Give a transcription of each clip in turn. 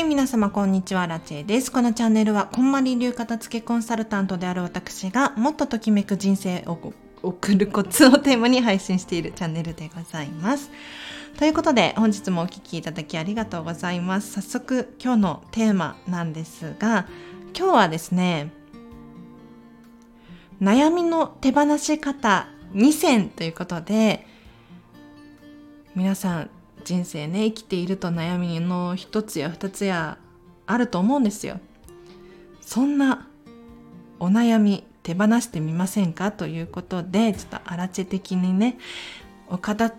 はい、皆様こんにちは、ラチェです。このチャンネルは、こんまり流片付けコンサルタントである私が、もっとときめく人生を送るコツをテーマに配信しているチャンネルでございます。ということで、本日もお聴きいただきありがとうございます。早速、今日のテーマなんですが、今日はですね、悩みの手放し方2選ということで、皆さん人生ね生きていると悩みの一つや二つやあると思うんですよ。そんなお悩み手放してみませんか？ということでちょっとあらち的にねお片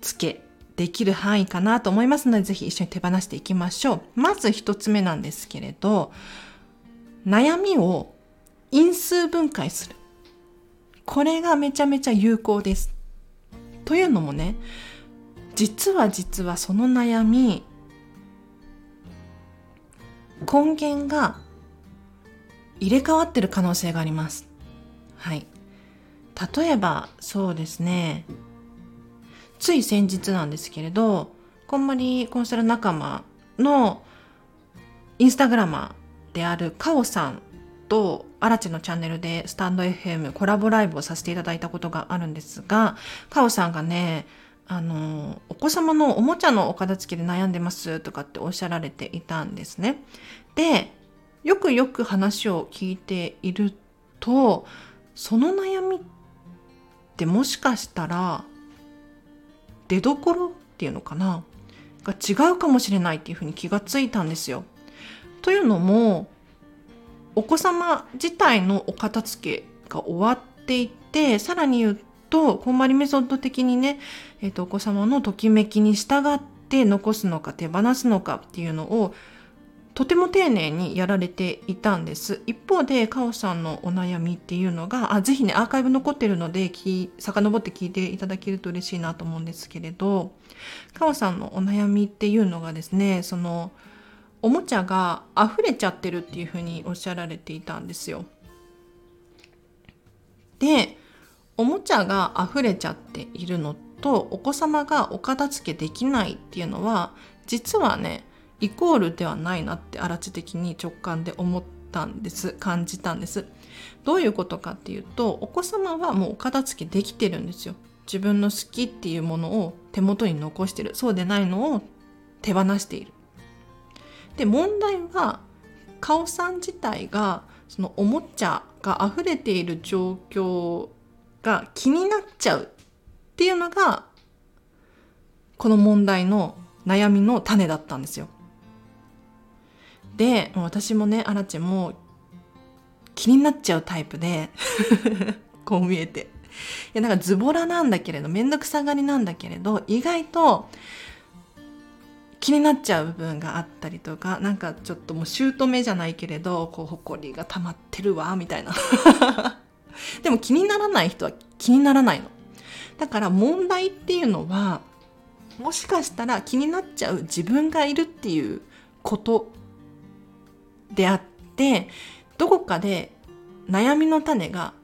付けできる範囲かなと思いますのでぜひ一緒に手放していきましょう。まず一つ目なんですけれど悩みを因数分解する。これがめちゃめちゃ有効です。というのもね実は実はその悩み根源が入れ替わってる可能性があります。はい。例えば、そうですね。つい先日なんですけれど、こんまりコンサル仲間のインスタグラマーであるカオさんとアラチのチャンネルでスタンド FM コラボライブをさせていただいたことがあるんですが、カオさんがね、あの、お子様のおもちゃのお片付けで悩んでますとかっておっしゃられていたんですね。で、よくよく話を聞いていると、その悩みってもしかしたら、出どころっていうのかな？が違うかもしれないっていうふうに気がついたんですよ。というのも、お子様自体のお片付けが終わっていて、さらに言うと、こんまりメソッド的にね、えっ、ー、と、お子様のときめきに従って残すのか手放すのかっていうのを、とても丁寧にやられていたんです。一方で、カオさんのお悩みっていうのが、あ、ぜひね、アーカイブ残ってるので、き、遡って聞いていただけると嬉しいなと思うんですけれど、カオさんのお悩みっていうのがですね、その、おもちゃが溢れちゃってるっていうふうにおっしゃられていたんですよ。で、おもちゃが溢れちゃっているのとお子様がお片付けできないっていうのは実はねイコールではないなって荒地的に直感で思ったんです感じたんです。どういうことかっていうとお子様はもうお片付けできてるんですよ。自分の好きっていうものを手元に残してる。そうでないのを手放している。で問題はカオさん自体がそのおもちゃが溢れている状況が気になっちゃうっていうのがこの問題の悩みの種だったんですよ。で私もねアラチェも気になっちゃうタイプで こう見えていやなんかズボラなんだけれど面倒くさがりなんだけれど意外と気になっちゃう部分があったりとかなんかちょっともう姑じゃないけれどこうほこりが溜まってるわみたいな でも気にならない人は気にならないの。だから問題っていうのは、もしかしたら気になっちゃう自分がいるっていうことであって、どこかで悩みの種が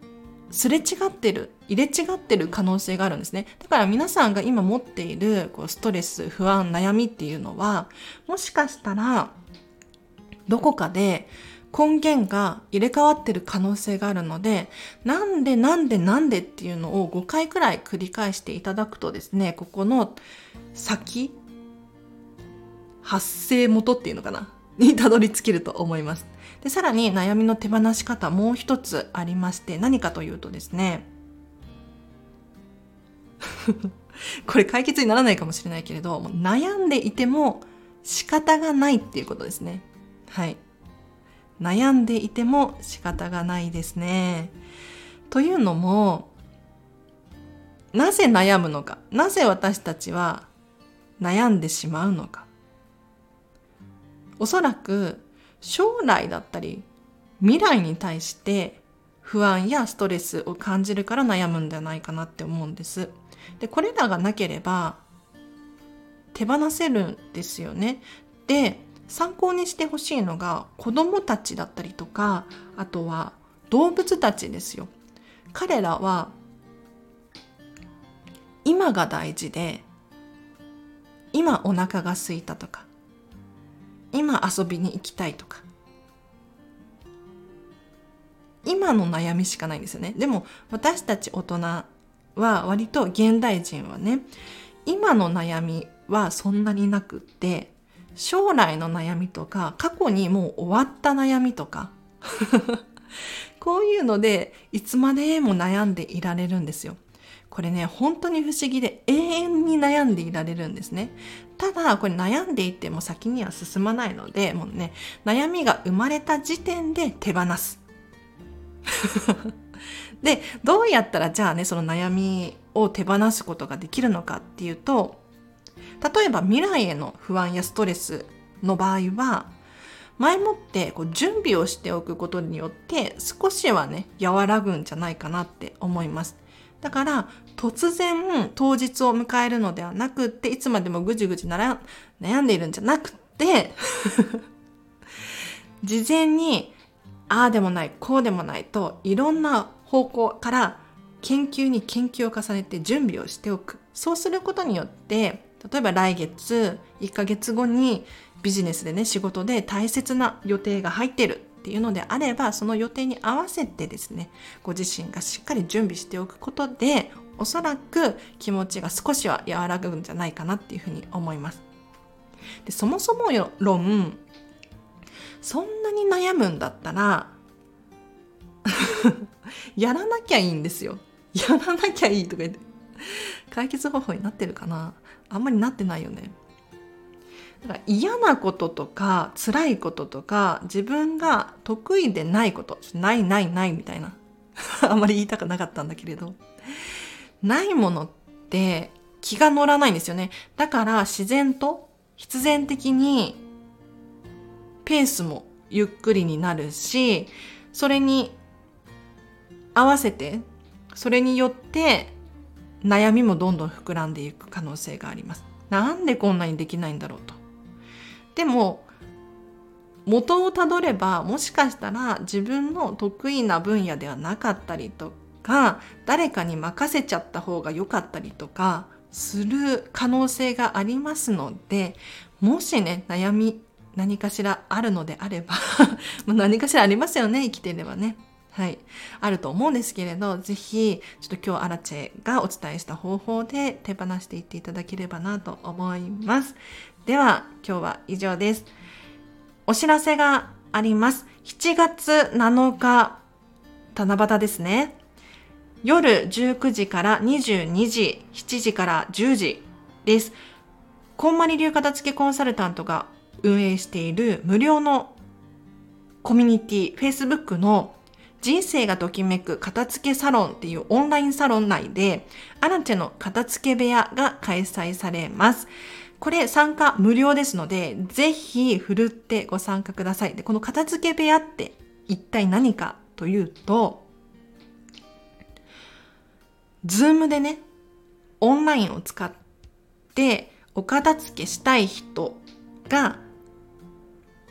すれ違ってる、入れ違ってる可能性があるんですね。だから皆さんが今持っているこうストレス、不安、悩みっていうのは、もしかしたらどこかで根源が入れ替わってる可能性があるので、なんでなんでなんでっていうのを5回くらい繰り返していただくとですね、ここの先、発生元っていうのかな？にたどり着けると思います。で、さらに悩みの手放し方もう一つありまして、何かというとですね、これ解決にならないかもしれないけれど、悩んでいても仕方がないっていうことですね。はい。悩んでいても仕方がないですね。というのも、なぜ悩むのか、なぜ私たちは悩んでしまうのか？おそらく将来だったり未来に対して不安やストレスを感じるから悩むんじゃないかなって思うんです。で、これらがなければ手放せるんですよね。で、参考にしてほしいのが子供たちだったりとかあとは動物たちですよ。彼らは今が大事で今お腹が空いたとか今遊びに行きたいとか。今の悩みしかないんですよね。でも私たち大人は割と現代人はね今の悩みはそんなになくって将来の悩みとか過去にもう終わった悩みとか こういうのでいつまでも悩んでいられるんですよ。これね、本当に不思議で永遠に悩んでいられるんですね。ただ、これ悩んでいても先には進まないので、もうね、悩みが生まれた時点で手放す。で、どうやったらじゃあね、その悩みを手放すことができるのかっていうと、例えば未来への不安やストレスの場合は、前もってこう準備をしておくことによって少しはね、和らぐんじゃないかなって思います。だから突然当日を迎えるのではなくっていつまでもぐじぐじなら悩んでいるんじゃなくって 事前にああでもないこうでもないといろんな方向から研究に研究を重ねて準備をしておくそうすることによって例えば来月1ヶ月後にビジネスでね仕事で大切な予定が入ってるっていうのであればその予定に合わせてですねご自身がしっかり準備しておくことでおそらく気持ちが少しは和らぐんじゃないかなっていうふうに思います。でそもそも論そんなに悩むんだったら やらなきゃいいんですよ。やらなきゃいいとか言って 解決方法になってるかな？あんまりなってないよね。だから嫌なこととか辛いこととか自分が得意でないことないないないみたいな。あんまり言いたくなかったんだけれど。ないものって気が乗らないんですよね。だから自然と必然的にペースもゆっくりになるしそれに合わせてそれによって悩みもどんどん膨らんでいく可能性がありますなんでこんなにできないんだろうとでも元をたどればもしかしたら自分の得意な分野ではなかったりとか誰かに任せちゃった方が良かったりとかする可能性がありますのでもしね悩み何かしらあるのであれば 何かしらありますよね生きていればね。はい。あると思うんですけれど、ぜひ、ちょっと今日アラチェがお伝えした方法で手放していっていただければなと思います。では今日は以上です。お知らせがあります。7月7日、七夕ですね。夜19時から22時、7時から10時です。こんまり流片付けコンサルタントが運営している無料のコミュニティ、Facebook の人生がときめく片付けサロンっていうオンラインサロン内で、アラチェの片付け部屋が開催されます。これ参加無料ですので、ぜひふるってご参加ください。で、この片付け部屋って一体何かというと、ズームでね、オンラインを使ってお片付けしたい人が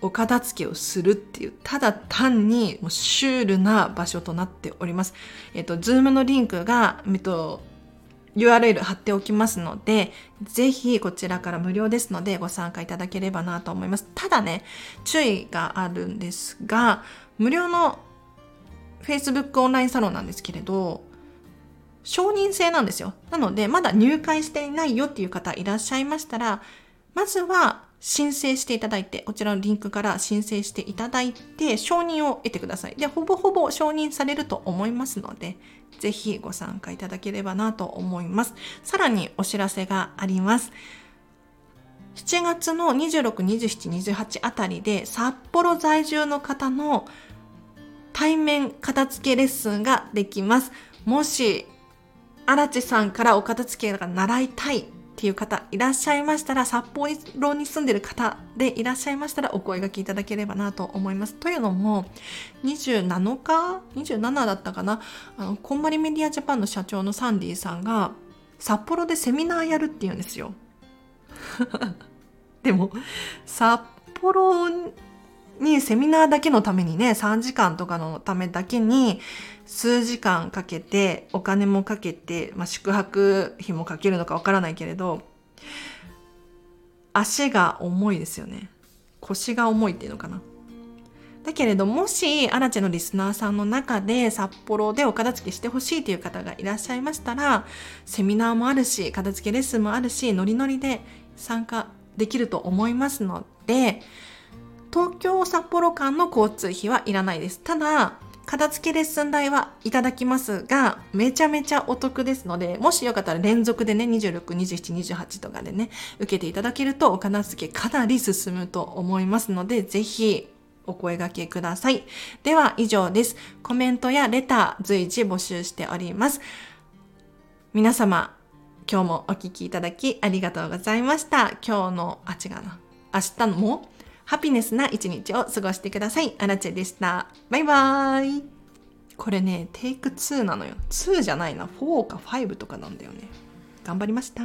お片付けをするっていう、ただ単にもうシュールな場所となっております。えっと、ズームのリンクが、えっと、URL 貼っておきますので、ぜひこちらから無料ですのでご参加いただければなと思います。ただね、注意があるんですが、無料の Facebook オンラインサロンなんですけれど、承認制なんですよ。なので、まだ入会していないよっていう方いらっしゃいましたら、まずは申請していただいて、こちらのリンクから申請していただいて、承認を得てください。で、ほぼほぼ承認されると思いますので、ぜひご参加いただければなと思います。さらにお知らせがあります。7月の26、27、28あたりで札幌在住の方の対面片付けレッスンができます。もし、荒地さんからお片付けが習いたいっていう方いらっしゃいましたら、札幌に住んでる方でいらっしゃいましたら、お声がけいただければなと思います。というのも、27日 ?27 だったかな？あの、こんまりメディアジャパンの社長のサンディさんが、札幌でセミナーやるって言うんですよ。でも、札幌にセミナーだけのためにね、3時間とかのためだけに、数時間かけて、お金もかけて、まあ、宿泊費もかけるのかわからないけれど、足が重いですよね。腰が重いっていうのかな。だけれどもしアラチェのリスナーさんの中で札幌でお片付けしてほしいという方がいらっしゃいましたらセミナーもあるし片付けレッスンもあるしノリノリで参加できると思いますので東京札幌間の交通費はいらないですただ片付けレッスン代はいただきますが、めちゃめちゃお得ですので、もしよかったら連続でね、26、27、28とかでね、受けていただけるとお片付けかなり進むと思いますので、ぜひお声掛けください。では以上です。コメントやレター随時募集しております。皆様、今日もお聴きいただきありがとうございました。今日の、あ、違うな。明日の？もハピネスな一日を過ごしてください。アラチェでした。バイバーイ。これね、テイク2なのよ。2じゃないな。4か5とかなんだよね。頑張りました。